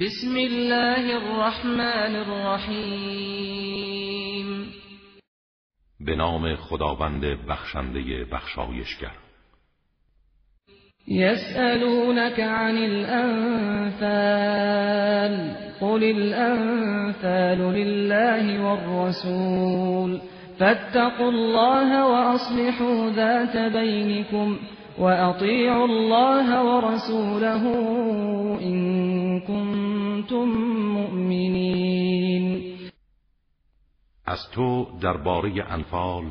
بسم الله الرحمن الرحیم به نام خداوند بخشنده بخشایشگر. يسألونك عن الأنفال قل الأنفال لله والرسول فاتقوا الله وأصلحوا ذات بينكم وأطيعوا الله ورسوله إن كنتم مؤمنين از تو درباره انفال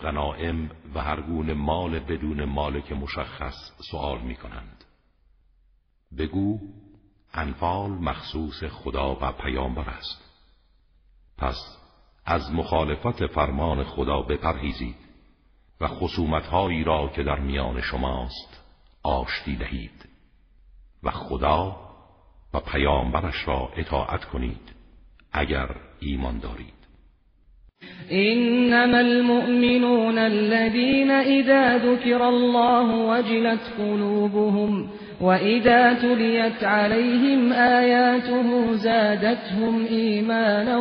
غنائم و هر گونه مال بدون مالک مشخص سوال می کنند. بگو انفال مخصوص خدا و پیامبر است. پس از مخالفت فرمان خدا بپرهیزید و خصومتهایی را که در میان شماست آشتی دهید و خدا و پیامبرش را اطاعت کنید اگر ایمان دارید. إنما المؤمنون الذين إذا ذكر الله وجلت قلوبهم وإذا تليت عليهم آياته زادتهم إيمانا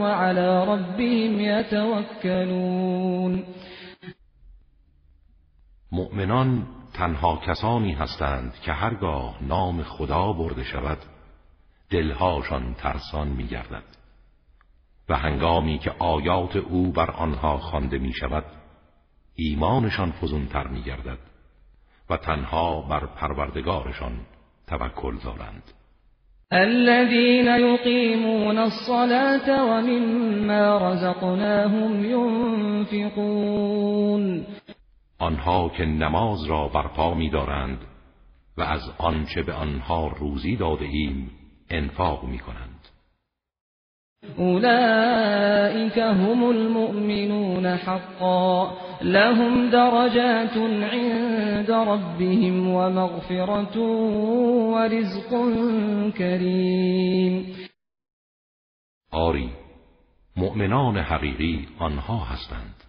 وعلى ربهم يتوكلون مؤمنان تنها کسانی هستند که هرگاه نام خدا برده شود دلهاشان ترسان میگردد. و هنگامی که آیات او بر آنها خوانده می شود ایمانشان فزونتر می گردد و تنها بر پروردگارشان توکل دارند. الذين يقيمون الصلاة ومما رزقناهم ينفقون. آنها که نماز را برپا می دارند و از آنچه به آنها روزی داده ایم انفاق می کنند هم المؤمنون حقا لهم درجات عند ربهم ومغفرة ورزق كريم آری مؤمنان حقیقی آنها هستند.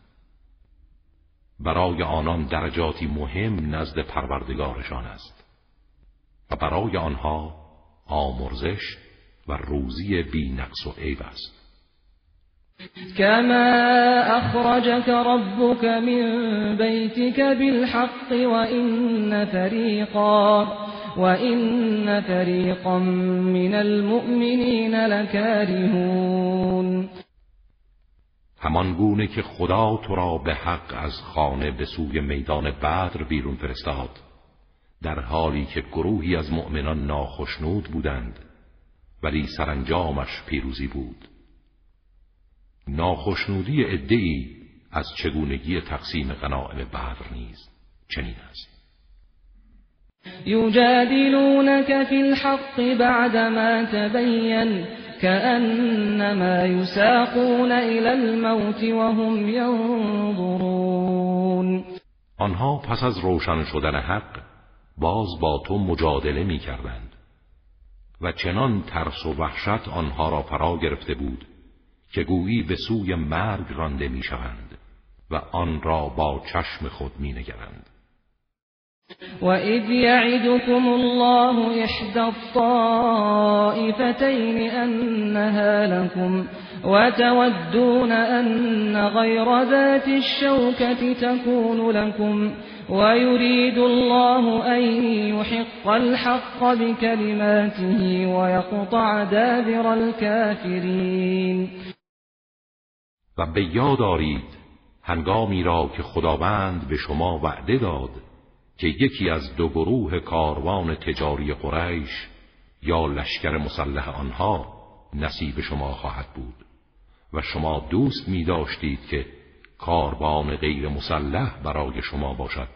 برای آنان درجاتی مهم نزد پروردگارشان است. و برای آنها آمرزش و روزی بی نقص و عیب است. كما أخرجك ربك من بيتك بالحق وإن فريقا وإن فريقا من المؤمنين لكارهون همان گونه که خدا تو را به حق از خانه به سوی میدان بدر بیرون فرستاد. در حالی که گروهی از مؤمنان ناخشنود بودند ولی سرانجامش پیروزی بود. ناخشنودی ادعی از چگونگی تقسیم غنائم بدر نیز چنین است. يجادلونك في الحق بعدما تبين كأنما يساقون إلى الموت وهم ينظرون. آنها پس از روشن شدن حق باز با تو مجادله می کردند و چنان ترس و وحشت آنها را فرا گرفته بود که گویی به سوی مرگ رانده می‌شوند و آن را با چشم خود مینگرند. وَإِذْ يَعِدُكُمُ اللَّهُ إِحْدَى الطَّائِفَتَيْنِ أَنَّهَا لَكُمْ وَتَوَدُّونَ أَنَّ غَيْرَ ذَاتِ الشَّوْكَةِ تَكُونُ لَكُمْ ويريد الله أن يحق الحق بكلماته ويقطع دابر الكافرين. و به یاد دارید هنگامی را که خداوند به شما وعده داد که یکی از دو گروه کاروان تجاری قریش یا لشکر مسلح آنها نصیب شما خواهد بود و شما دوست می داشتید که کاروان غیر مسلح برای شما باشد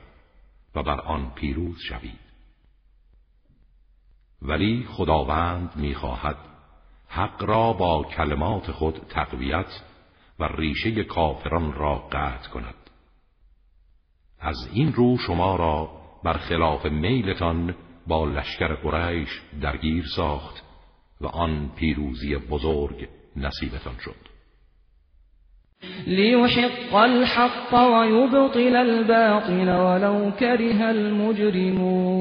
و بر آن پیروز شوید. ولی خداوند می‌خواهد حق را با کلمات خود تقویت و ریشه کافران را قطع کند. از این رو شما را بر خلاف میلتان با لشکر قریش درگیر ساخت و آن پیروزی بزرگ نصیبتان شد. ليحق الحق ويبطل الباطل ولو كره المجرمون.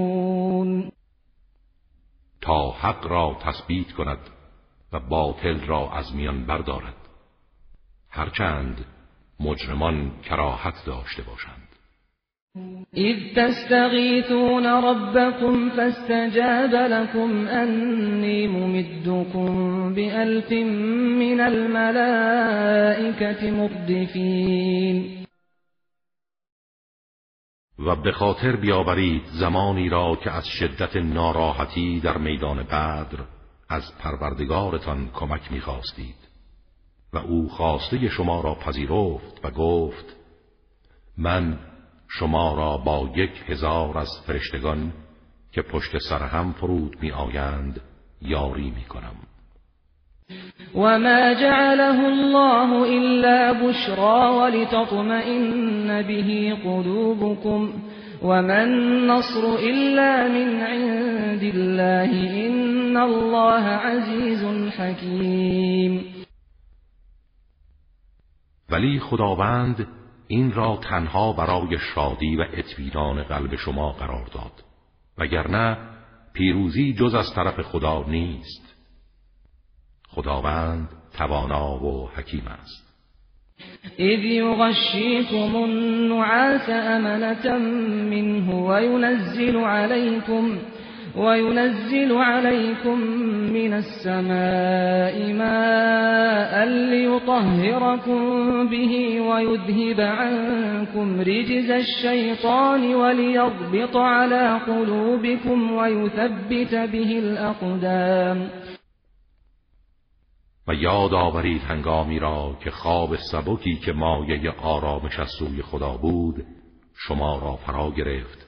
تا حق را تثبیت کند و باطل را از میان بردارد هرچند مجرمان کراهت داشته باشند. اذ تستغیثون ربكم فاستجاب لكم انی ممدكم بألف من الملائكة مردفین و به خاطر بیاورید زمانی را که از شدت ناراحتی در میدان بدر از پروردگارتان کمک می‌خواستید. و او خواسته شما را پذیرفت و گفت من شما را با یک هزار از فرشتگان که پشت سر هم فرود می آیند یاری می کنم وما جعله الله إلا بشرى ولتطمئن به قلوبكم وما النصر إلا من عند الله إن الله عزيز حكيم. ولی خداوند این را تنها برای شادی و اطمینان قلب شما قرار داد. وگرنه پیروزی جز از طرف خدا نیست. خداوند توانا و حکیم است. اذ یغشیکم النعاس امنة منه وینزل علیکم وينزل عليكم من السماء ماء ليطهركم به ويذهب عنكم رجز الشيطان وليضبط على قلوبكم ويثبت به الأقدام. و یاد آورید هنگامی را که خواب سبکی که مایه آرامش از سوی خدا بود شما را فرا گرفت.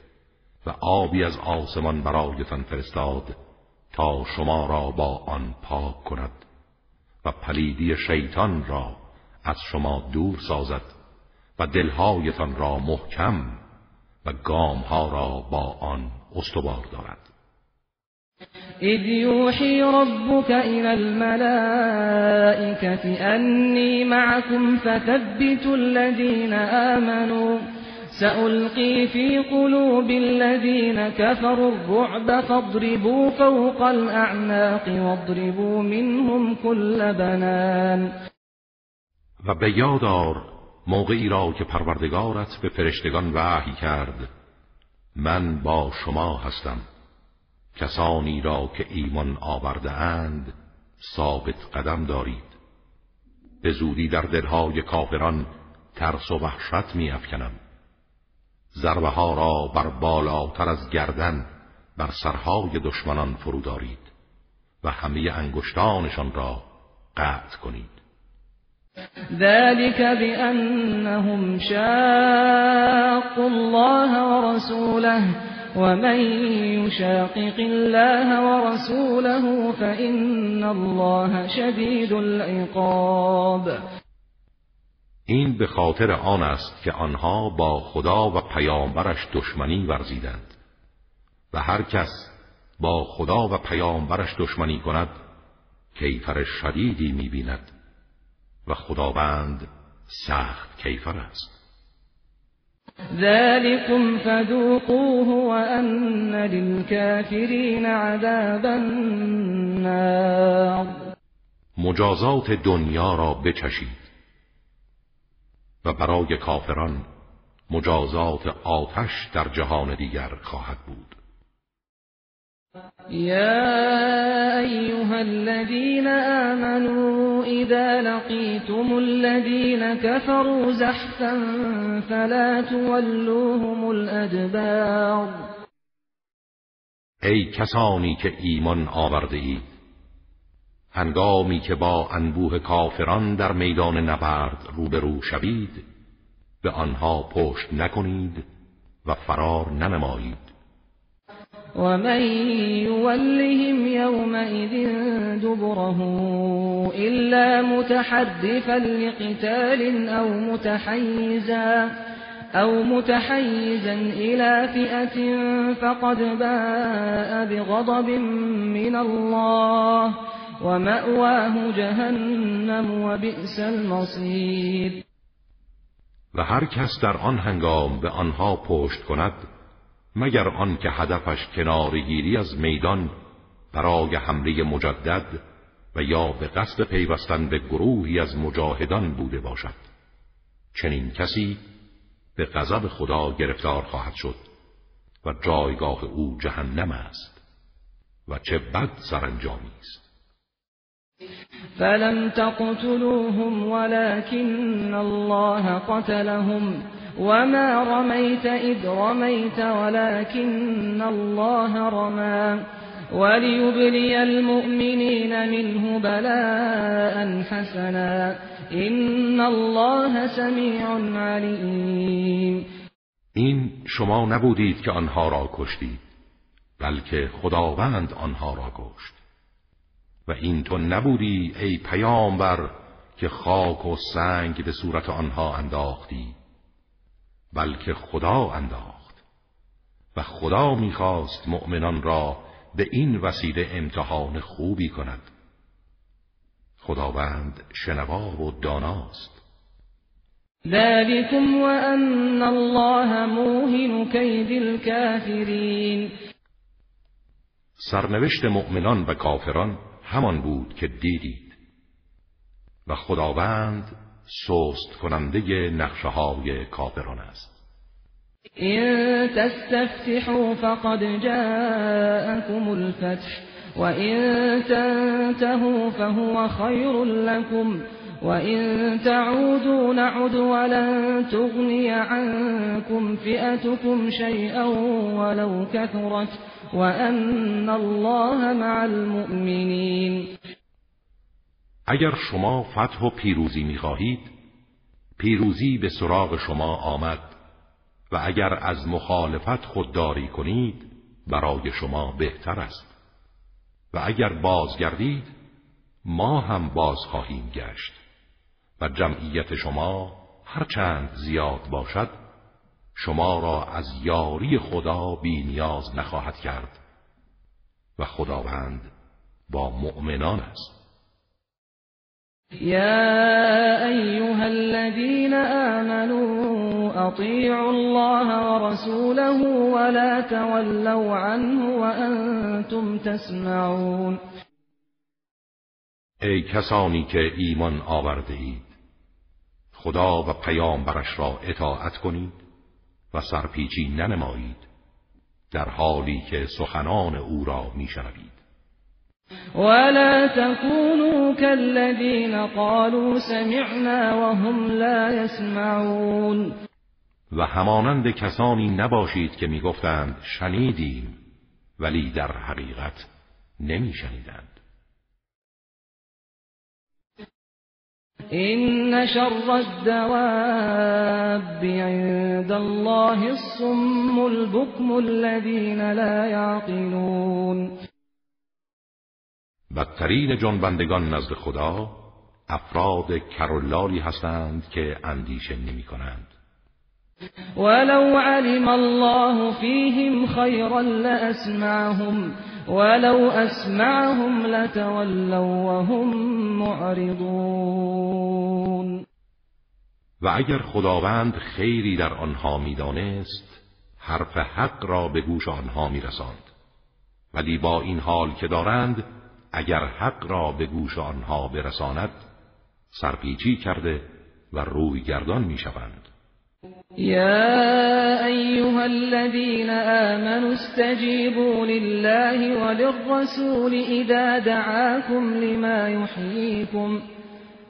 و آبی از آسمان برایتان فرستاد تا شما را با آن پاک کند و پلیدی شیطان را از شما دور سازد و دلهایتان را محکم و گامها را با آن استوار دارد. اذ یوحی ربک الى الملائکة انی معكم فثبتوا الذین آمنوا سألقي في قلوب الذين كفروا الرعب فاضربوا فوق الأعناق واضربوا منهم كل بنان. و به یادار موقعی را که پروردگارت به فرشتگان وحی کرد من با شما هستم. کسانی را که ایمان آورده اند ثابت قدم دارید. به زودی در دلهای کافران ترس و وحشت می افکنم ضربه ها را بر بالاتر از گردن بر سرهای دشمنان فرو دارید و همه انگشتانشان را قطع کنید. ذلك بأنهم شاقوا الله ورسوله ومن يشاقق الله ورسوله فإن الله شدید العقاب. این به خاطر آن است که آنها با خدا و پیامبرش دشمنی ورزیدند. و هر کس با خدا و پیامبرش دشمنی کند کیفر شدیدی می‌بیند و خداوند سخت کیفر است. ذلكم فذوقوه وأن للكافرین عذاب النار. مجازات دنیا را بچشید. و برای کافران مجازات آتش در جهان دیگر خواهد بود. یا ایها الذين آمنوا اذا لقيتم الذين كفروا زحفا فلا تولوهم الادبار. ای کسانی که ایمان آورده اید هنگامی که با انبوه کافران در میدان نبرد روبرو شوید به آنها پشت نکنید و فرار ننمایید. ومن يولهم يومئذ دبره إلا متحرفا لقتال أو متحيزا أو متحيزا إلى فئة فقد باء بغضب من الله و مأواه جهنم و بئس المصیر و هر کس در آن هنگام به آنها پشت کند مگر آن که هدفش کنارگیری از میدان برای حمله مجدد و یا به قصد پیوستن به گروهی از مجاهدان بوده باشد. چنین کسی به غضب خدا گرفتار خواهد شد و جایگاه او جهنم است و چه بد سرانجامی است. فلم تقتلوهم ولكن الله قتلهم وما رميت إذ رميت ولكن الله رمى وليبلي المؤمنين منه بلاء حسنا إن الله سميع عليم این شما نبودید که آنها را کشتید بلکه خداوند آنها را کشت. و این تو نبودی ای پیامبر که خاک و سنگ به صورت آنها انداختی بلکه خدا انداخت. و خدا می‌خواست مؤمنان را به این وسیله امتحان خوبی کند. خداوند شنوا و داناست. ذلكم وأن الله موهن كید الكافرین سرنوشت مؤمنان و کافران همان بود که دیدید. و خداوند سست کننده نقشه های کافران است. إن تستفتحوا فقد جاءكم الفتح وإن تنتهوا فهو خير لكم. وإن تعودوا نعد ولن تغني عنكم فئتكم شيئا ولو كثرت وأن الله مع المؤمنين. اگر شما فتح و پیروزی می‌خواهید پیروزی به سراغ شما آمد و اگر از مخالفت خودداری کنید برای شما بهتر است. و اگر بازگردید ما هم باز خواهیم گشت. و جمعیت شما هرچند زیاد باشد شما را از یاری خدا بی نیاز نخواهد کرد و خداوند با مؤمنان است. يا أيها الذين آمنوا أطيعوا الله ورسوله ولا تولوا عنه وأنتم تسمعون. ای کسانی که ایمان آورده اید خدا و پیامبرش را اطاعت کنید و سرپیچی ننمایید در حالی که سخنان او را میشنوید. ولا تكونوا كالذين قالوا سمعنا وهم لا يسمعون. و همانند کسانی نباشید که می‌گفتند شنیدیم ولی در حقیقت نمیشنیدند. این شر الدواب عند الله الصم البكم الذين لا يعقلون. بدترین جنبندگان نزد خدا افراد کرولالی هستند که اندیشه نمی کنند ولو علم الله فیهم خیرا لاسمعهم ولو اسمعهم لتولوا وهم معرضون. و اگر خداوند خیری در آنها می‌دانست حرف حق را به گوش آنها میرساند. ولی با این حال که دارند اگر حق را به گوش آنها برساند سرپیچی کرده و روی گردان می شوند یا ایها الذین آمنوا استجیبوا لله وللرسول إذا دعاكم لما يحييكم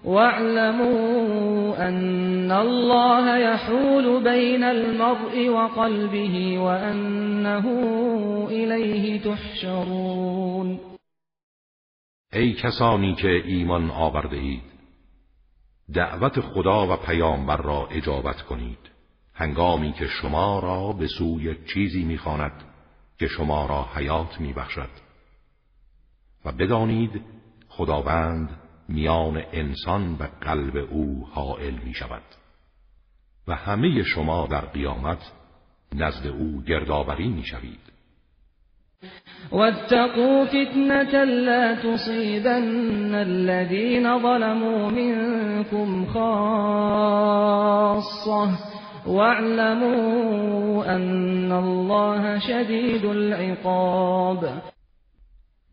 واعلموا أن الله يحول بين المرء وقلبه وأنه الیه تحشرون ای کسانی ایمان آورده دعوت خدا و پیامبر را اجابت کنید. هنگامی که شما را به سوی چیزی می‌خواند که شما را حیات میبخشد. و بدانید خداوند میان انسان و قلب او حائل می شود و همه شما در قیامت نزد او گردآوری می واتقوا فتنة لا تصيبن الذين ظلموا منكم خاصة. واعلموا أن الله شديد العقاب.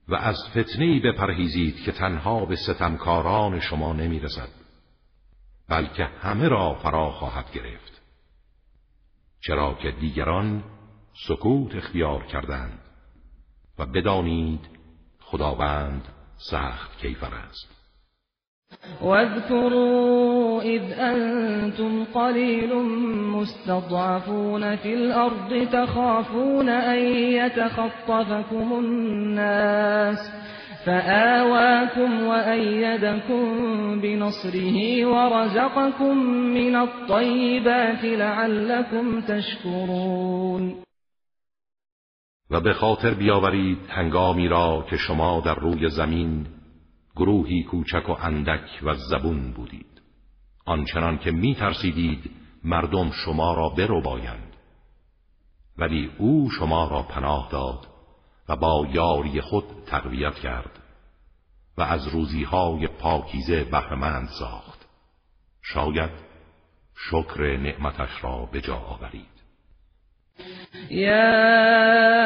و از فتنی بپرهیزید که تنها به ستمکاران شما نمی‌رسد بلکه همه را فرا خواهد گرفت. چرا که دیگران سکوت اختیار کردند. و بدانید خداوند سخت کیفر است. واذكروا إذ أنتم قليل مستضعفون في الأرض تخافون أن يتخطفكم الناس فآواكم وأيدكم بنصره ورزقكم من الطيبات لعلكم تشكرون. و به خاطر بیاورید هنگامی را که شما در روی زمین گروهی کوچک و اندک و زبون بودید. آنچنان که می ترسیدید مردم شما را برو بایند ولی او شما را پناه داد و با یاری خود تقویت کرد و از روزیهای پاکیزه بهرمند ساخت. شاید شکر نعمتش را به جا آورید. الذين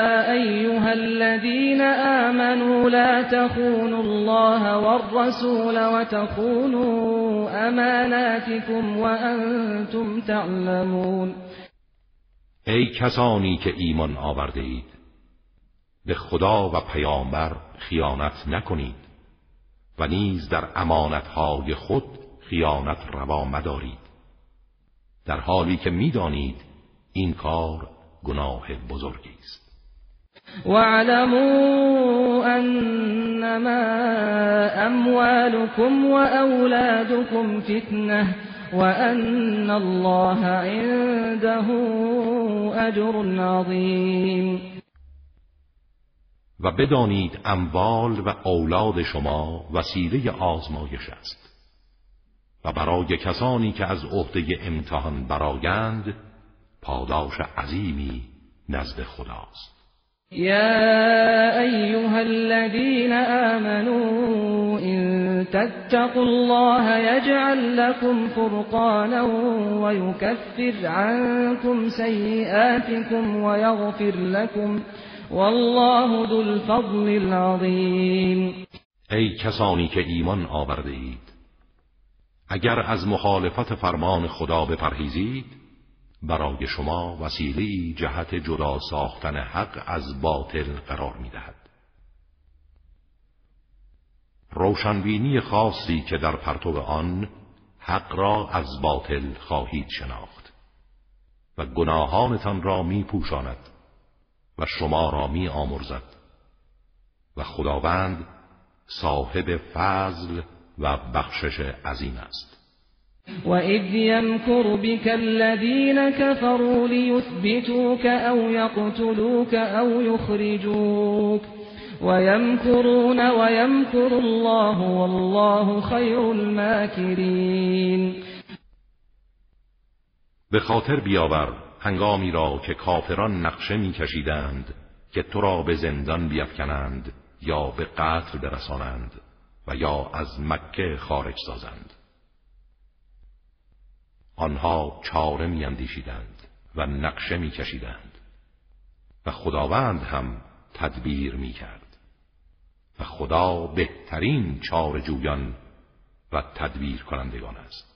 لا تخونوا الله والرسول وتخونوا أماناتكم وأنتم تعلمون ای کسانی که ایمان آورده اید به خدا و پیامبر خیانت نکنید و نیز در امانتهای خود خیانت روا مدارید. در حالی که می‌دانید این کار گناه بزرگی است. واعلموا انما اموالكم واولادكم فتنه وان الله عنده اجر عظیم و بدانید اموال و اولاد شما وسیله آزمایش است. و برای کسانی که از عهده امتحان برایند پاداش عظیمی نزد خداست. يا أيها الذين آمنوا إن تتقوا الله يجعل لكم فرقانا ويكفر عنكم سيئاتكم ويغفر لكم والله ذو الفضل العظیم ای کسانی که آورده اید اگر از مخالفت فرمان خدا بپرهیزید برای شما وسیله جهت جدا ساختن حق از باطل قرار می دهد. روشنبینی خاصی که در پرتو آن حق را از باطل خواهید شناخت و گناهانتان را می پوشاند و شما را می آمرزد و خداوند صاحب فضل و بخشش عظیم است وَإِذْ يَمْكُرُ بِكَ الَّذِينَ كَفَرُوا لِيُثْبِتُوكَ أَوْ يَقْتُلُوكَ أَوْ يُخْرِجُوكَ وَيَمْكُرُونَ وَيَمْكُرُ اللَّهُ وَاللَّهُ خَيْرُ الْمَاكِرِينَ به خاطر بیاور هنگامی را که کافران نقشه میکشیدند که تو را به زندان بیفکنند یا به قتل برسانند و یا از مکه خارج سازند. آنها چاره میاندیشیدند و نقشه میکشیدند و خداوند هم تدبیر می‌کرد و خدا بهترین چاره جویان و تدبیر کنندگان است.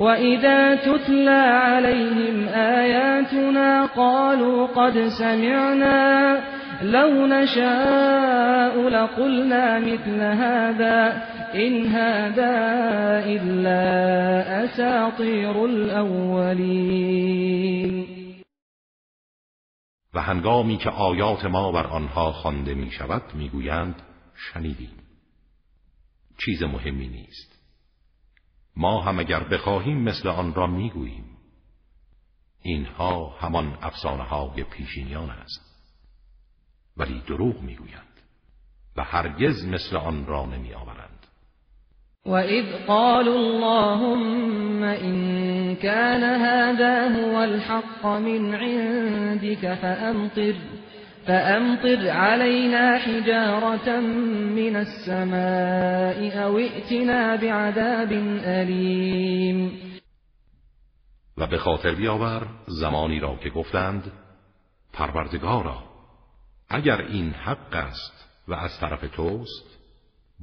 وَإِذَا تُتْلَى عَلَيْهِمْ آيَاتُنَا قَالُوا قَدْ سَمِعْنَا لَوْ نَشَاءُ لَقُلْنَا مِثْلَ هَذَا إن هذا إلا أساطير الأولين و هنگامی که آیات ما بر آنها خوانده می شود می گویند شنیدیم. چیز مهمی نیست. ما هم اگر بخواهیم مثل آن را می گوییم اینها همان افسانه های پیشینیان است. ولی دروغ می گویند و هرگز مثل آن را نمی آورند وَإِذْ قَالُوا اللَّهُمَّ إِن كَانَ هَذَا هُوَ الْحَقَّ مِنْ عِندِكَ فَأَمْطِرْ فَأَمْطِرْ عَلَيْنَا حِجَارَةً مِنَ السَّمَاءِ أَوْ ائْتِنَا بِعَذَابٍ أَلِيمٍ. و به خاطر بیاور زمانی را که گفتند پروردگارا اگر این حق است و از طرف توست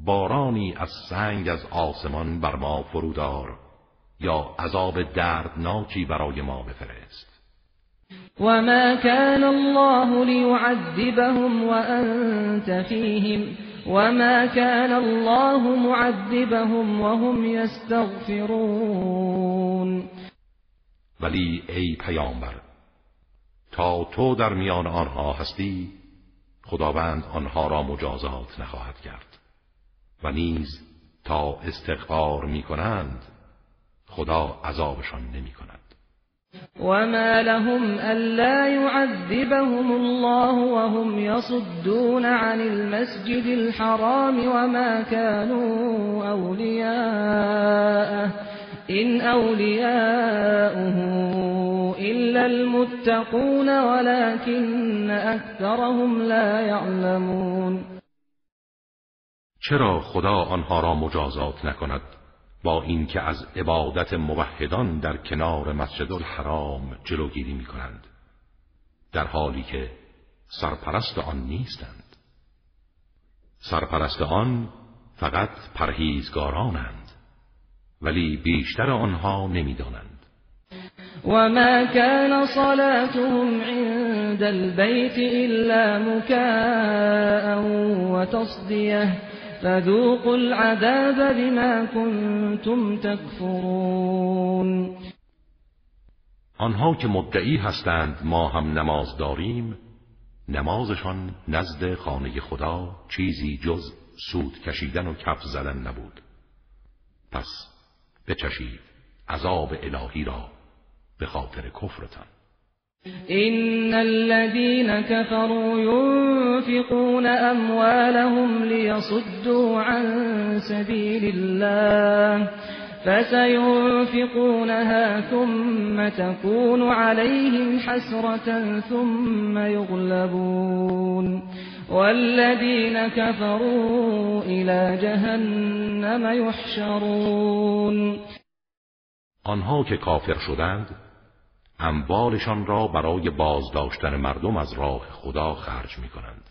بارانی از سنگ از آسمان بر ما فرودار یا عذاب دردناکی برای ما بفرست. وما كان الله ليعذبهم وأنت فيهم وما كان الله معذبهم وهم يستغفرون ولی ای پیامبر تا تو در میان آنها هستی خداوند آنها را مجازات نخواهد کرد. و نیز تا استغفار می کنند خدا عذابشان نمی کند وما لهم ألا يعذبهم الله وهم يصدون عن المسجد الحرام وما كانوا أولياءه إن أولياؤه إلا المتقون ولكن أكثرهم لا يعلمون چرا خدا آنها را مجازات نکند؟ با اینکه از عبادت موحدان در کنار مسجد الحرام جلوگیری می کنند در حالی که سرپرست آن نیستند. سرپرست آن فقط پرهیزگارانند ولی بیشتر آنها نمی‌دانند. وما كان صلاتهم عند البيت إلا مكاء وتصديه فذوقوا العذاب بما كنتم تكفرون. آنها که مدعی هستند ما هم نماز داریم نمازشان نزد خانه خدا چیزی جز سود کشیدن و کف زدن نبود. پس بچشید عذاب الهی را به خاطر کفرتان. إن الذين كفروا ينفقون أموالهم ليصدوا عن سبيل الله فسينفقونها ثم تكون عليهم حسرة ثم يغلبون والذين كفروا إلى جهنم يحشرون آنها که کافر شدند اموالشان را برای بازداشتن مردم از راه خدا خرج می کنند.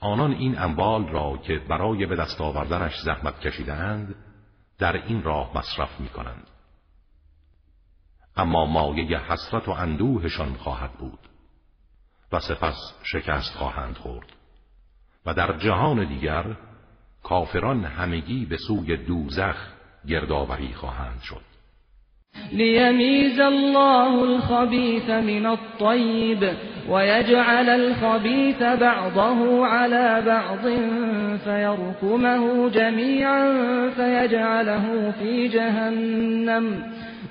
آنان این اموال را که برای به دست آوردنش زحمت کشیدند در این راه مصرف می کنند. اما مایه حسرت و اندوهشان خواهد بود و سپس شکست خواهند خورد و در جهان دیگر کافران همگی به سوی دوزخ گردآوری خواهند شد ليميز الله الخبيث من الطيب ويجعل الخبيث بعضه على بعض فيركمه جميعا فيجعله في جهنم.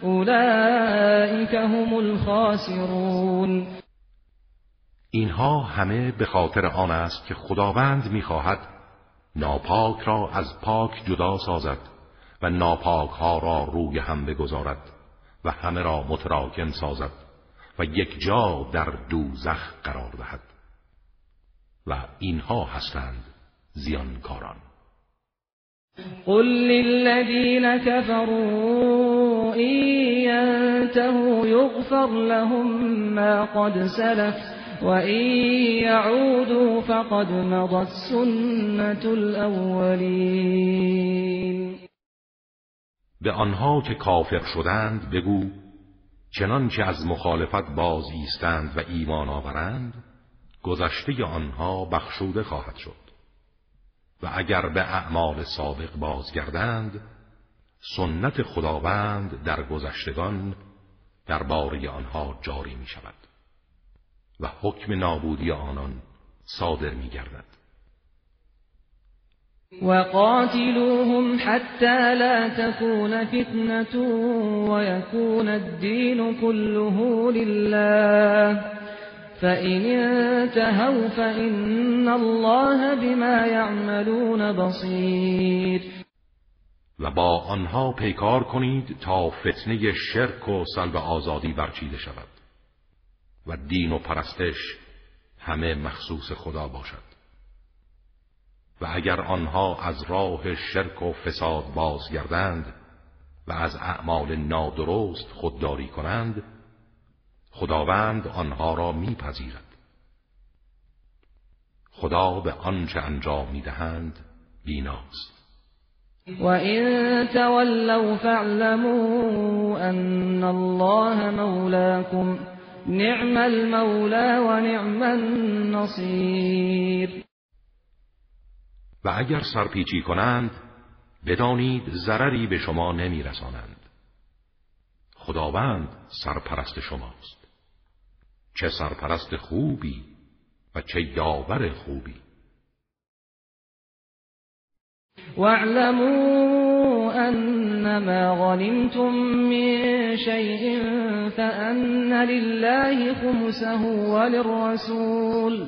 أولئك هم الخاسرون. اینها همه به خاطر آن است که خداوند می‌خواهد ناپاک را از پاک جدا سازد و ناپاک ها را روی هم بگذارد. و همه را متراکم سازد و یک جا در دوزخ قرار دهد. و اینها هستند زیانکاران. قل للذین كفروا این ينتهوا یغفر لهم ما قد سلف این يعودوا فقد مضت سنة الاولین. به آنها که کافر شدند بگو چنانچه از مخالفت باز ایستند و ایمان آورند گذشته آنها بخشوده خواهد شد. و اگر به اعمال سابق بازگردند سنت خداوند در گذشتگان درباره آنها جاری می شود و حکم نابودی آنان صادر می گردد وقاتلوهم حتى لا تكون فتنة ويكون الدين كله لله. فإن انتهوا فإن الله بما يعملون بصير. و با آنها پیکار کنید تا فتنه شرک و سلب آزادی برچیده شود. و دین و پرستش همه مخصوص خدا باشد. و اگر آنها از راه شرک و فساد بازگردند و از اعمال نادرست خودداری کنند خداوند آنها را میپذیرد. خدا به آنچه انجام می‌دهند بیناست. و این تولوا فاعلموا ان الله مولاكم نعم المولى و نعم النصیر. و اگر سرپیچی کنند بدانید ضرری به شما نمیرسانند. خداوند سرپرست شماست. چه سرپرست خوبی و چه یاور خوبی. واعلموا انما غنمتم من شيء فأن لله خمسه وللرسول.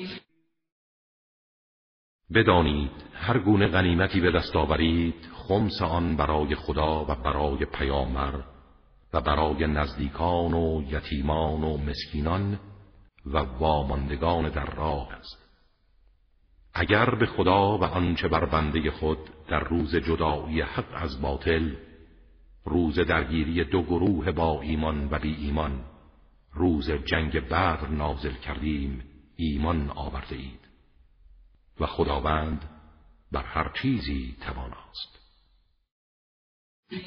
بدانید هر گونه غنیمتی به دست آورید خمس آن برای خدا و برای پیامبر و برای نزدیکان و یتیمان و مسکینان و واماندگان در راه است. اگر به خدا و آنچه بر بنده خود در روز جدایی حق از باطل روز درگیری دو گروه با ایمان و بی ایمان روز جنگ بدر نازل کردیم ایمان آورده اید. و خداوند بر هر چیزی تواناست.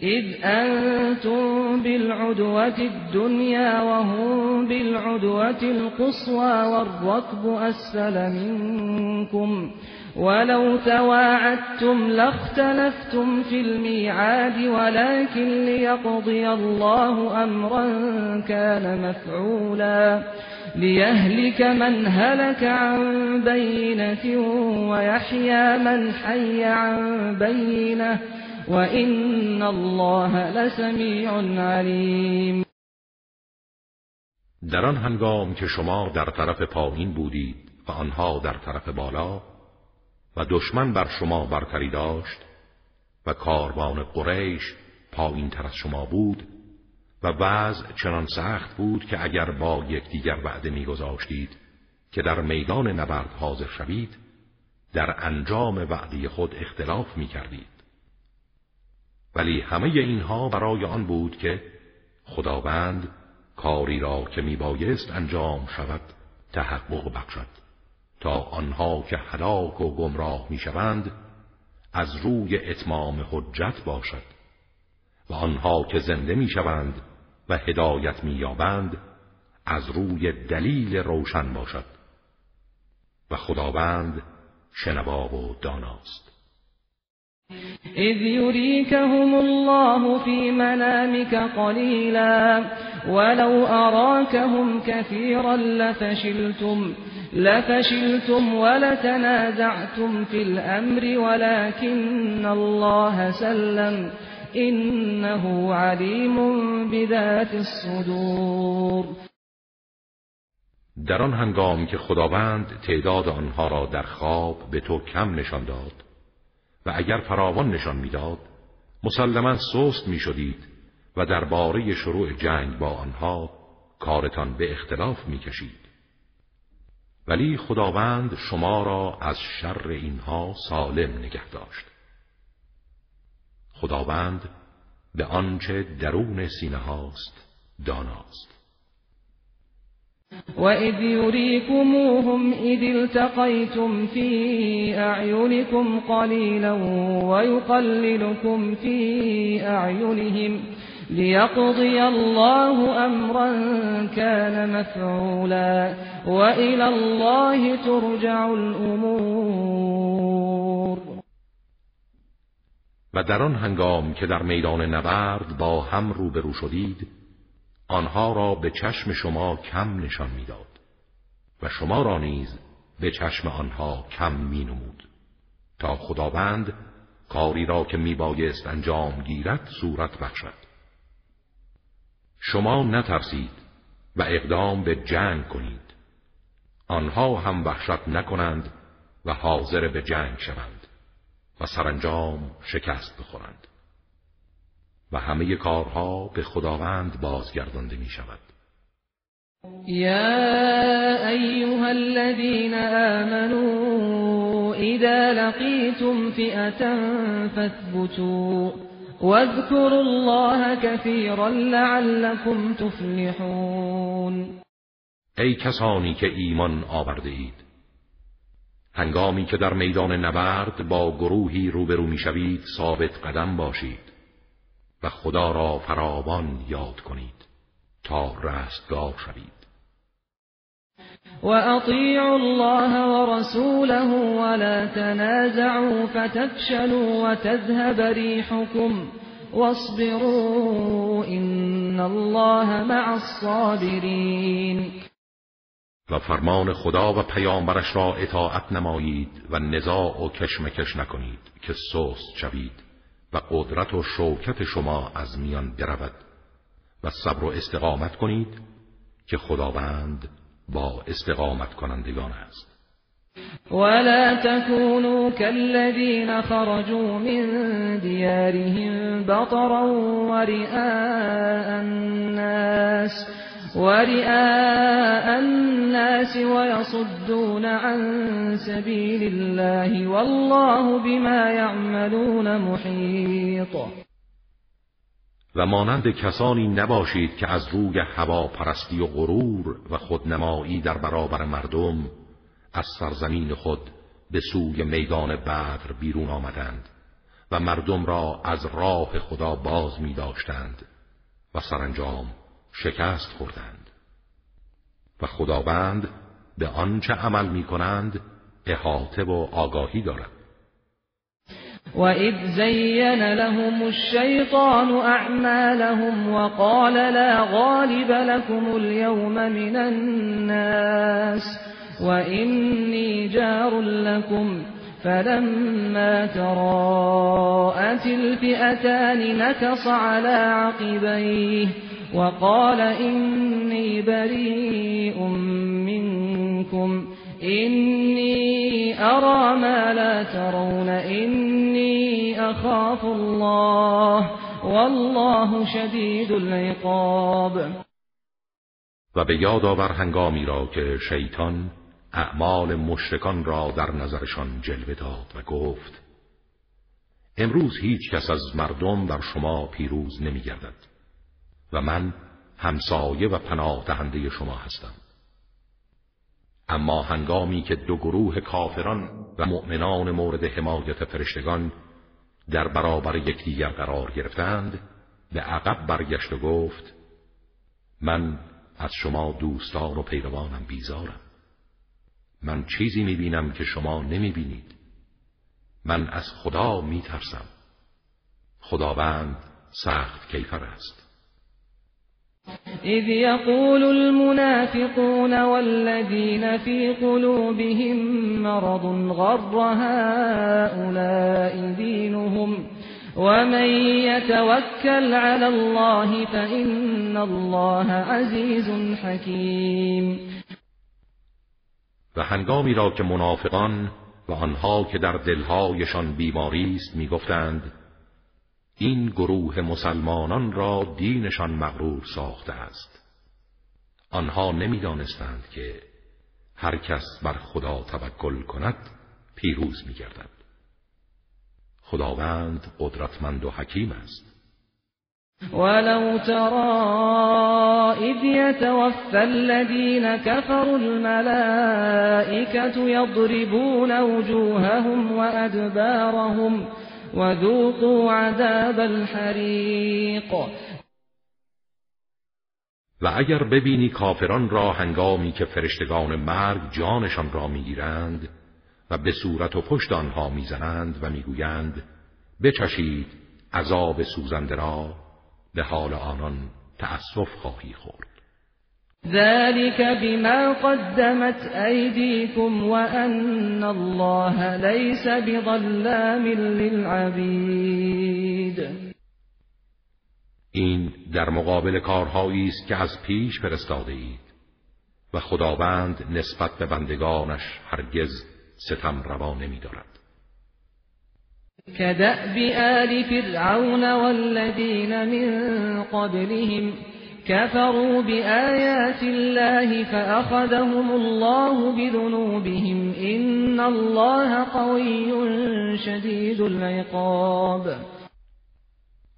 إذ أنتم بالعدوة الدنيا وهم بالعدوة القصوى والركب أسفل منكم ولو تواعدتم لاختلفتم في الميعاد ولكن ليقضي الله أمرا كان مفعولا. ليهلك من هلك عن بينة ويحيى من حي عن بينه وَإِنَّ الله لسمیع علیم در آن هنگام که شما در طرف پایین بودید و آنها در طرف بالا و دشمن بر شما برتری داشت و کاروان قریش پایین تر از شما بود و وضع چنان سخت بود که اگر با یکدیگر وعده میگذاشتید که در میدان نبرد حاضر شوید در انجام وعده خود اختلاف می کردید. ولی همه اینها برای آن بود که خداوند کاری را که میبایست انجام شود تحقق بخشد تا آنها که هلاک و گمراه می‌شوند از روی اتمام حجت باشد و آنها که زنده می‌شوند و هدایت مییابند از روی دلیل روشن باشد. و خداوند شنوا و داناست. إذ يريكهم الله في منامك قليلا ولو أراكهم كثيرا لفشلتم لفشلتم ولتنازعتم في الأمر ولكن الله سلم. عليم بذات الصدور. در آن هنگام که خداوند تعداد آنها را در خواب به تو کم نشان داد و اگر فراوان نشان می‌داد مسلما سست می‌شدید و درباره شروع جنگ با آنها کارتان به اختلاف می‌کشید. ولی خداوند شما را از شر اینها سالم نگه داشت. خداوند به آنچه درون سینه هاست داناست. وَإِذْ يُرِيكُمُوهُمْ إِذِ الْتَقَيْتُمْ فِي أَعْيُنِكُمْ قَلِيلًا وَيُقَلِّلُكُمْ فِي أَعْيُنِهِمْ لِيَقْضِيَ اللَّهُ أَمْرًا كَانَ مَفْعُولًا وَإِلَى اللَّهِ تُرْجَعُ الْأُمُورُ و در آن هنگام که در میدان نبرد با هم روبرو شدید آنها را به چشم شما کم نشان می‌داد و شما را نیز به چشم آنها کم می نمود تا خداوند کاری را که می بایست انجام گیرد صورت بخشد. شما نترسید و اقدام به جنگ کنید. آنها هم وحشت نکنند و حاضر به جنگ شوند. و سرانجام شکست بخورند. و همه کارها به خداوند بازگردانده می شود يا أيها الذين آمنوا إذا لقيتم فئة فاثبتوا واذكروا الله كثيرا لعلكم تفلحون. ای کسانی که ایمان آورده اید هنگامی که در میدان نبرد با گروهی روبرو می‌شوید ثابت قدم باشید و خدا را فراوان یاد کنید تا رستگار شوید. وأطيعوا الله ورسوله ولا تنازعوا فتفشلوا وتذهب ريحكم واصبروا إن الله مع الصابرين و فرمان خدا و پیامبرش را اطاعت نمایید و نزاع و کشمکش نکنید که سست شوید و قدرت و شوکت شما از میان برود و صبر و استقامت کنید که خداوند با استقامت کنندگان است. ولا تكونوا كالذين خرجوا من ديارهم بطرا ورئاء الناس ورئاء الناس ويصدون عن سبيل الله والله بما يعملون محيط و مانند کسانی نباشید که از روی هوا پرستی و غرور و خودنمایی در برابر مردم از سرزمین خود به سوی میدان بدر بیرون آمدند و مردم را از راه خدا باز می داشتند و سرانجام شکست خوردند. و خداوند به آنچه عمل می کنند احاطه و آگاهی دارد. وَإِذْ زَيَّنَ لَهُمُ الشَّيْطَانُ أَعْمَالَهُمْ وَقَالَ لَا غَالِبَ لَكُمُ الْيَوْمَ مِنَ النَّاسِ وَإِنِّي جَارٌ لَكُمْ فَلَمَّا تَرَاءَتِ الْفِئَتَانِ نَكَصَ عَلَى عَقِبَيْهِ وَقَالَ إِنِّي بَرِيءٌ مِنْكُمْ إني أرى ما لا ترون إني أخاف الله والله شدید العقاب. و به یاد آور هنگامی را که شیطان اعمال مشرکان را در نظرشان جلوه داد و گفت امروز هیچ کس از مردم در شما پیروز نمی گردد و من همسایه و پناه دهنده شما هستم. اما هنگامی که دو گروه کافران و مؤمنان مورد حمایت فرشتگان در برابر یکدیگر قرار گرفتند به عقب برگشت و گفت من از شما دوستان و پیروانم بیزارم. من چیزی می‌بینم که شما نمی‌بینید. من از خدا میترسم. خداوند سخت کیفر است. إذ يقول المنافقون والذين في قلوبهم مرض غر هؤلاء دينهم ومن يتوكل على الله فإن الله عزيز حكيم. و هنگامی را که منافقان و آنها که در دلهایشان بیماری است می‌گفتند این گروه مسلمانان را دینشان مغرور ساخته است. آنها نمی‌دانستند که هر کس بر خدا توکل کند پیروز میگردد. خداوند قدرتمند و حکیم است. ولو ترى إذ يتوفى الذين كفروا الملائكة يضربون وجوههم وأدبارهم وذوقوا عذاب الحریق و اگر ببینی کافران را هنگامی که فرشتگان مرگ جانشان را می‌گیرند و به صورت و پشت آنها می‌زنند و می‌گویند بچشید عذاب سوزنده را به حال آنان تأسف خواهی خورد. ذلك بما قدمت أيديكم وأن الله ليس بظلام للعبید این در مقابل کارهایی است که از پیش فرستاده اید و خداوند نسبت به بندگانش هرگز ستم روا نمی دارد. كدأب آل فرعون والذين من قبلهم كفروا بآيات الله فأخذهم الله بذنوبهم إن الله قوي شدید العقاب.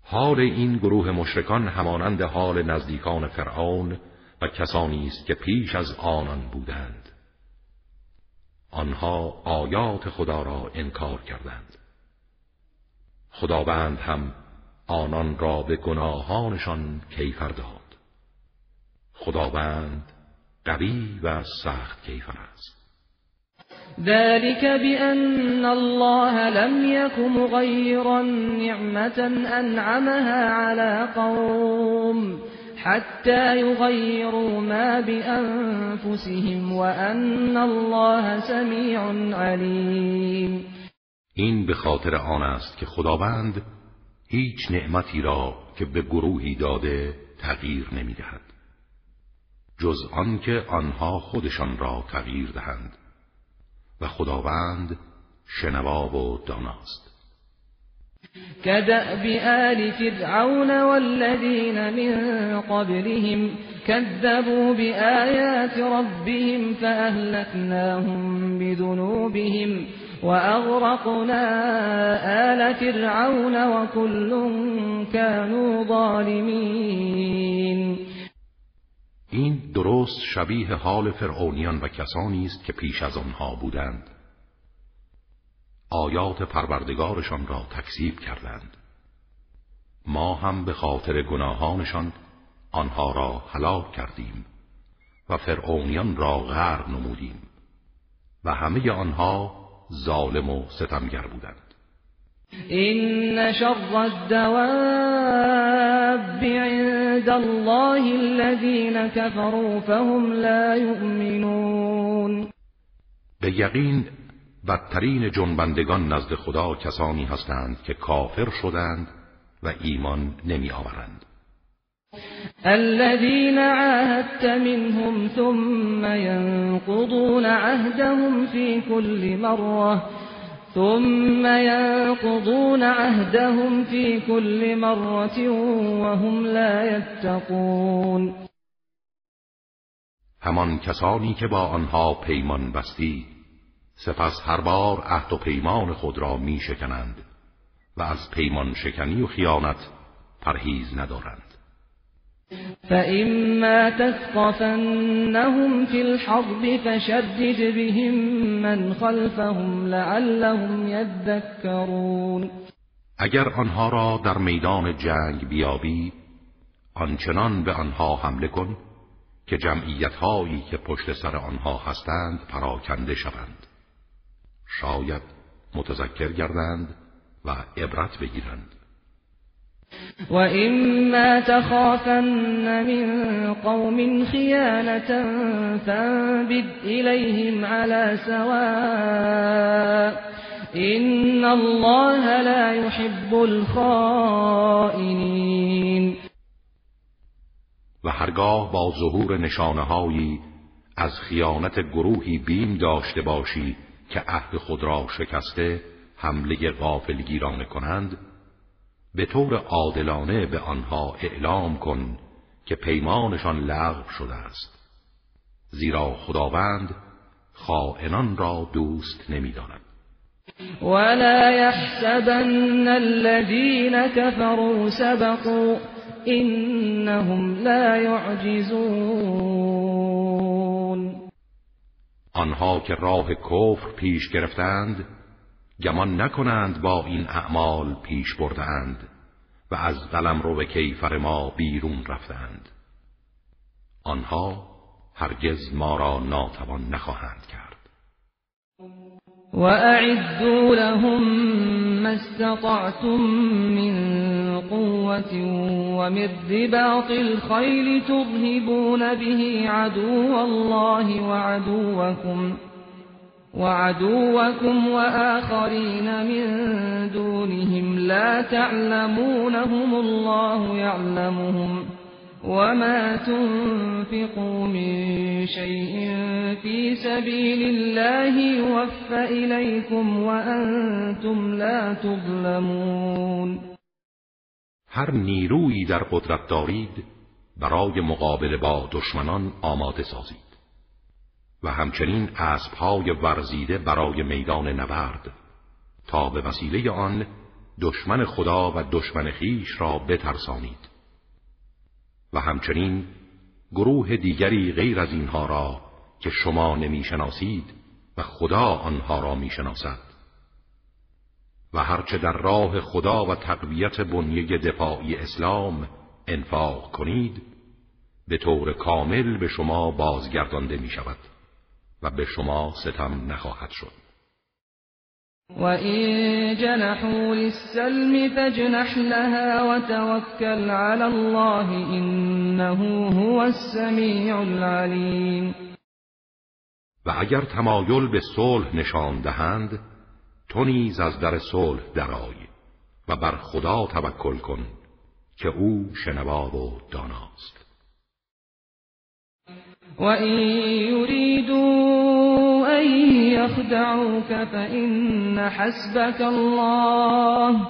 حال این گروه مشرکان همانند حال نزدیکان فرعون و کسانی است که پیش از آنان بودند. آنها آیات خدا را انکار کردند. خداوند هم آنان را به گناهانشان کیفر داد. خداوند قوی و سخت کیفر است. ذلك بأن الله لم يك مغيرا نعمة أنعمها على قوم حتى يغيروا ما بأنفسهم وأن الله سميع عليم. این به خاطر آن است که خداوند هیچ نعمتی را که به گروهی داده تغییر نمی‌دهد. جز آنکه آنها خودشان را تغییر دهند و خداوند شنوا و داناست. كدأب آل فرعون والذين من قبلهم كذبوا بآيات ربهم فأهلكناهم بذنوبهم وأغرقنا آل فرعون وكل كانوا ظالمين این درست شبیه حال فرعونیان و کسانی است که پیش از آنها بودند. آیات پروردگارشان را تکذیب کردند. ما هم به خاطر گناهانشان آنها را هلاک کردیم و فرعونیان را غرق نمودیم و همه آنها ظالم و ستمگر بودند. این شر الدواب عند الله الذين كفروا فهم لا يؤمنون. به یقین بدترین جنبندگان نزد خدا کسانی هستند که کافر شدند و ایمان نمی آورند. الذين عاهدت منهم ثم ينقضون عهدهم في كل مرة ثم ينقضون عهدهم في كل مرة وهم لا يتقون. همان کسانی که با آنها پیمان بستی سپس هر بار عهد و پیمان خود را می شکنند و از پیمان شکنی و خیانت پرهیز ندارند. فإما تثقفنهم في الحرب فشدد بهم من خلفهم لعلهم يذكرون اگر آنها را در میدان جنگ بیابی آنچنان به آنها حمله کن که جمعیت هایی که پشت سر آنها هستند پراکنده شوند. شاید متذکر گردند و عبرت بگیرند. وإما تخافن من قوم خيانة فانبذ إليهم على سواء إن الله لا يحب الخائنين و هرگاه با ظهور نشانههایی از خیانت گروهی بیم داشته باشی که عهد خود را شکسته حمله غافلگیرانه کنند به طور عادلانه به آنها اعلام کن که پیمانشان لغو شده است. زیرا خداوند خائنان را دوست نمی‌داند. ولا يحسبن الذين كفروا سبقوا انهم لا يعجزون. آنها که راه کفر پیش گرفتند گمان نکنند با این اعمال پیش بردند و از قلم رو به کیفر ما بیرون رفتند آنها هرگز ما را ناتوان نخواهند کرد. وأعدوا لهم ما استطعتم من قوة ومن رباط الخيل ترهبون به عدو الله وعدوكم وعدوكم وآخرين من دونهم لا تعلمونهم الله يعلمهم وما تنفقوا من شيء في سبيل الله يوفى إليكم وأنتم لا تظلمون هر نیرویی در قدرت دارید برای مقابله با دشمنان آماده سازید. و همچنین اسبهای ورزیده برای میدان نبرد تا به وسیله آن دشمن خدا و دشمن خیش را بترسانید. و همچنین گروه دیگری غیر از اینها را که شما نمی‌شناسید و خدا آنها را می‌شناسد. و هرچه در راه خدا و تقویت بنیه دفاعی اسلام انفاق کنید به طور کامل به شما بازگردانده می شود و به شما ستم نخواهد شد. وَإِن جَنَحُوا لِلسَّلْمِ فَاجْنَحْ لَهَا وَتَوَكَّلْ عَلَى اللَّهِ إِنَّهُ هُوَ السَّمِيعُ الْعَلِيمُ و اگر تمایل به صلح نشان دهند تو نیز از در صلح درآی و بر خدا توکل کن که او شنوا و داناست. و این یریدون أن يخدعوك فإن حسبك الله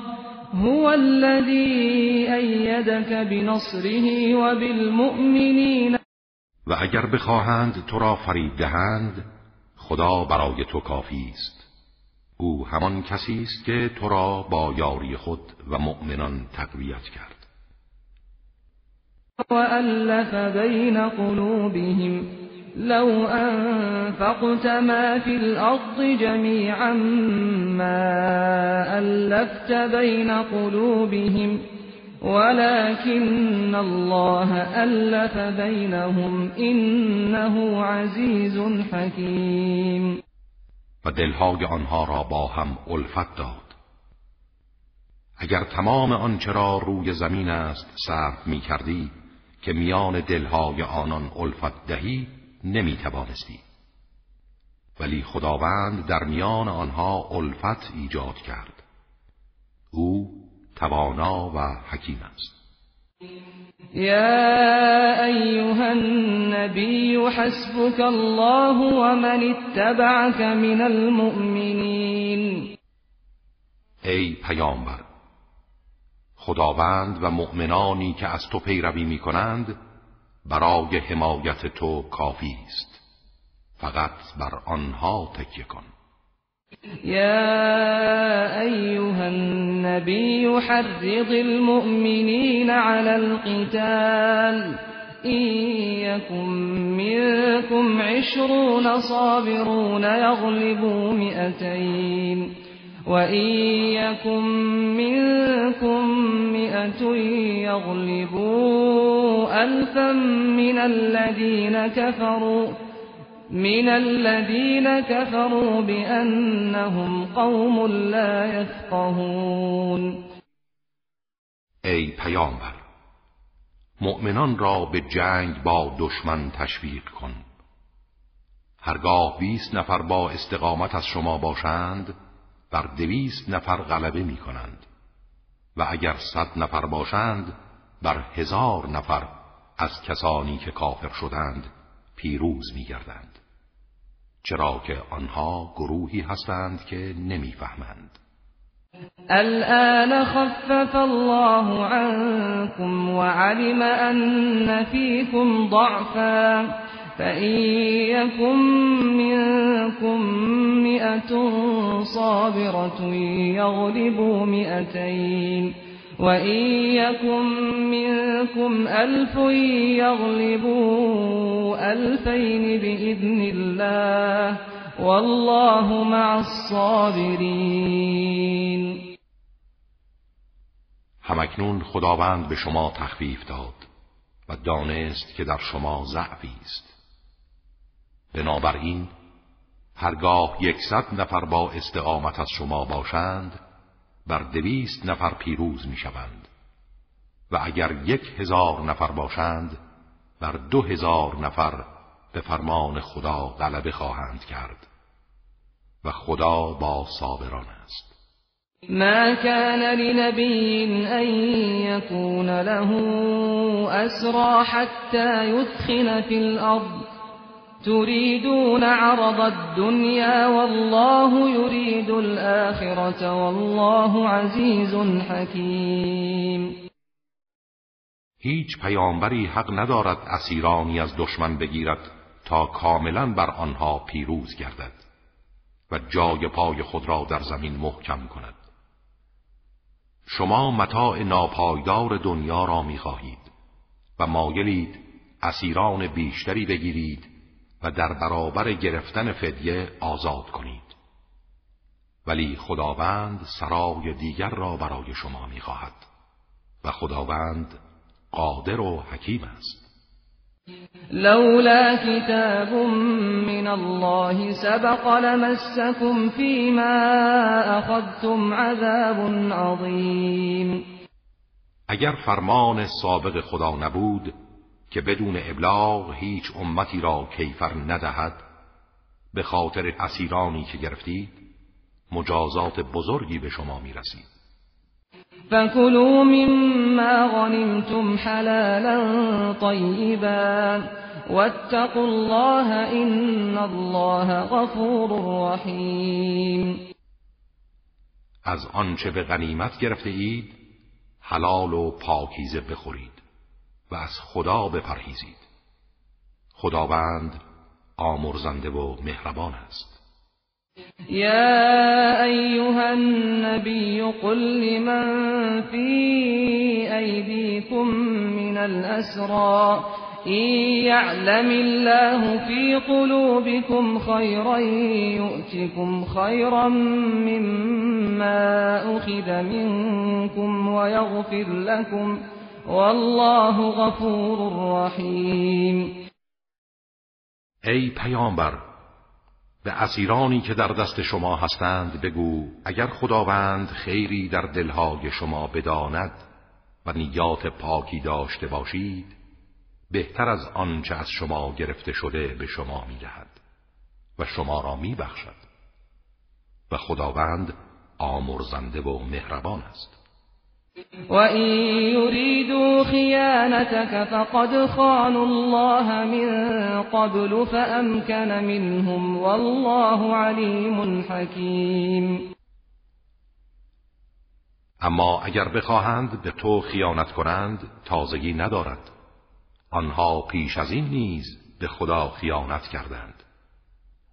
هو الذي أيدك بنصره وبالمؤمنين و اگر بخواهند تو را فریب دهند خدا برای تو کافی است. او همان کسی است که تو را با یاری خود و مؤمنان تقویت کرد. و الف بین قلوبهم لو أنفقت ما في الأرض جميعا ما ألفت بين قلوبهم ولكن الله ألف بينهم إنه عزيز حكيم. و دلهای آنها را با هم الفت داد. اگر تمام آنچه را روی زمین است صرف می کردی که میان دلهای آنان الفت دهی نمی توانستی ولی خداوند در میان آنها الفت ایجاد کرد. او توانا و حکیم است. یا ایها النبی حسبك الله ومن اتبعك من المؤمنین. ای پیامبر خداوند و مؤمنانی که از تو پیروی می کنند برای حمایت تو کافی است. فقط بر آنها تکیه کن. يا أيها النبي حرض المؤمنين على القتال إن منكم عشرون صابرون يغلبوا مئتين وَإِن يَكُن مِّنكُم مِّائَةٌ يَغْلِبُوا أَلْفًا مِّنَ الَّذِينَ كَفَرُوا من الذين كفروا بأنهم قوم لا يفقهون ای پیامبر مؤمنان را به جنگ با دشمن تشویق کن. هرگاه بیست نفر با استقامت از شما باشند بر دویست نفر غلبه می کنند و اگر صد نفر باشند بر هزار نفر از کسانی که کافر شدند پیروز می گردند چرا که آنها گروهی هستند که نمی‌فهمند. الآن خفف الله عنكم وعلم أن فيكم ضعفا. فإن يكن منكم مئة صابرة يغلبوا مئتين وإن يكن منكم ألف يغلبوا ألفين بإذن الله والله مع الصابرين. همکنون خداوند به شما تخفیف داد و دانست که در شما ضعفی است. بنابراین هرگاه یکصد نفر با استقامت از شما باشند بر دویست نفر پیروز می شوند و اگر یک هزار نفر باشند بر دو هزار نفر به فرمان خدا غلبه خواهند کرد. و خدا با صابران است. ما كان لنبي أن يكون له أسرى حتى يثخن في الأرض. تريدون عرض الدنيا والله يريد الآخرة والله عزيز حكيم. هیچ پیامبری حق ندارد اسیرانی از دشمن بگیرد تا کاملا بر آنها پیروز گردد و جای پای خود را در زمین محکم کند. شما متاع ناپایدار دنیا را می‌خواهید و مایلید اسیران بیشتری بگیرید و در برابر گرفتن فدیه آزاد کنید. ولی خداوند سرای دیگر را برای شما می‌خواهد و خداوند قادر و حکیم است. لولا کتاب من الله سبق لمسكم فيما اخذتم عذاب عظیم اگر فرمان سابق خدا نبود که بدون ابلاغ هیچ امتی را کیفر ندهد به خاطر اسیرانی که گرفتید مجازات بزرگی به شما می رسید فكلوا مما غنمتم حلالا طيبا واتقوا الله ان الله غفور رحیم. از آنچه به غنیمت گرفته اید حلال و پاکیزه بخورید. و از خدا بپرهیزید. خداوند آمرزنده و مهربان است. يا أيها النبي قل لمن في أيديكم من الأسرى إن يعلم الله في قلوبكم خيرا يؤتكم خيرا مما أخذ منكم ويغفر لكم والله غفور رحيم ای پیامبر به اسیرانی که در دست شما هستند بگو اگر خداوند خیری در دلهای شما بداند و نیات پاکی داشته باشید بهتر از آنچه از شما گرفته شده به شما می‌دهد و شما را میبخشد و خداوند آمرزنده و مهربان است. وَإِن يُرِيدُوا خِيَانَتَكَ فَقَدْ خَانُوا اللَّهَ مِن قَبْلُ فَأَمْكَنَ مِنْهُمْ وَاللَّهُ عَلِيمٌ حَكِيمٌ اما اگر بخواهند به تو خیانت کنند تازگی ندارد. آنها پیش از این نیز به خدا خیانت کردند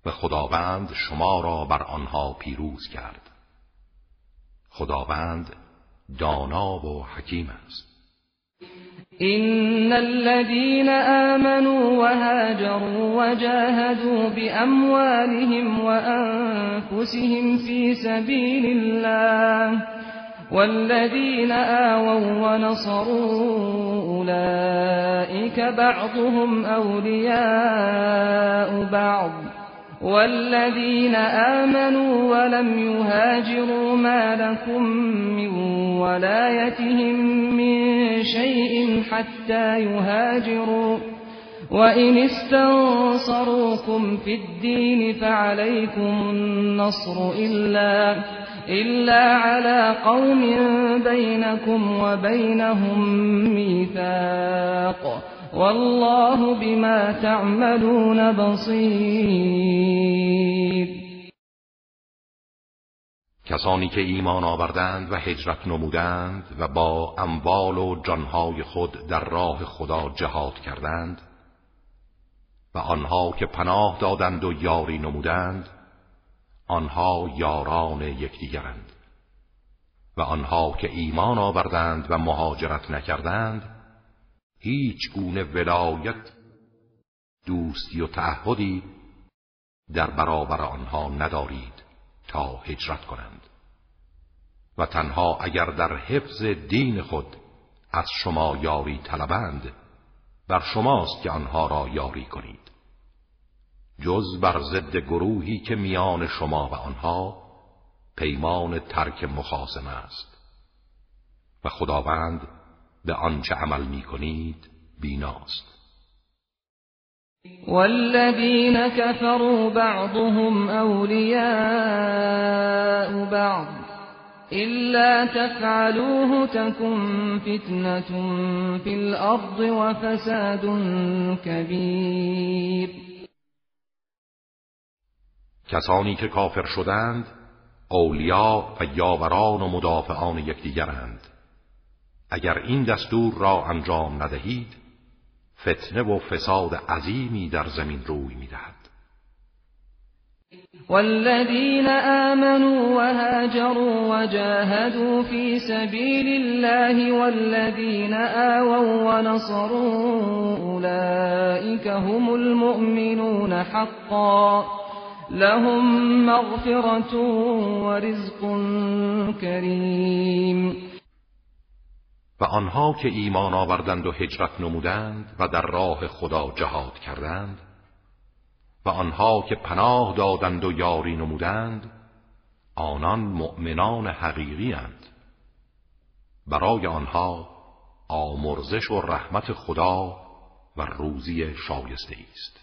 و خداوند شما را بر آنها پیروز کرد. خداوند دانا و حکیم است. إن الذين آمنوا وهاجروا وجاهدوا بأموالهم وأنفسهم في سبيل الله والذين آووا ونصروا أولئك بعضهم أولياء بعض والذين آمنوا ولم يهاجروا ما لكم من ولايتهم من شيء حتى يهاجروا. وإن استنصروكم في الدين فعليكم النصر إلا, إلا على قوم بينكم وبينهم ميثاق. والله بما تعملون بصیر کسانی که ایمان آوردند و هجرت نمودند و با اموال و جانهای خود در راه خدا جهاد کردند و آنها که پناه دادند و یاری نمودند آنها یاران یکدیگرند و آنها که ایمان آوردند و مهاجرت نکردند هیچ گونه ولایت دوستی و تعهدی در برابر آنها ندارید تا هجرت کنند. و تنها اگر در حفظ دین خود از شما یاری طلبند بر شماست که آنها را یاری کنید. جز بر ضد گروهی که میان شما و آنها پیمان ترک مخاسم است. و خداوند به آنچه عمل می کنید بیناست. والذین كفروا بعضهم اولیاء بعض إلا تفعلوه تكن فتنة في الأرض وفساد كبير کسانی که کافر شدند اولیا و یاوران و مدافعان یکدیگرند. اگر این دستور را انجام ندهید فتنه و فساد عظیمی در زمین روی می‌دهد. والذين آمنوا وهاجروا وجاهدوا في سبيل الله والذين آووا ونصروا أولئك هم المؤمنون حقا. لهم مغفرة ورزق كريم و آنها که ایمان آوردند و هجرت نمودند و در راه خدا جهاد کردند و آنها که پناه دادند و یاری نمودند آنان مؤمنان حقیقی اند. برای آنها آمرزش و رحمت خدا و روزی شایسته است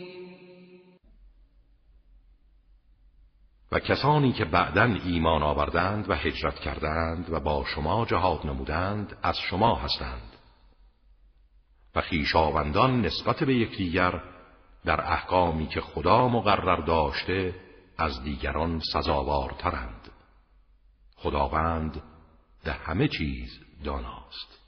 و کسانی که بعدا ایمان آوردند و هجرت کردند و با شما جهاد نمودند از شما هستند. و خیشاوندان نسبت به یکدیگر در احکامی که خدا مقرر داشته از دیگران سزاوارترند. خداوند به همه چیز داناست.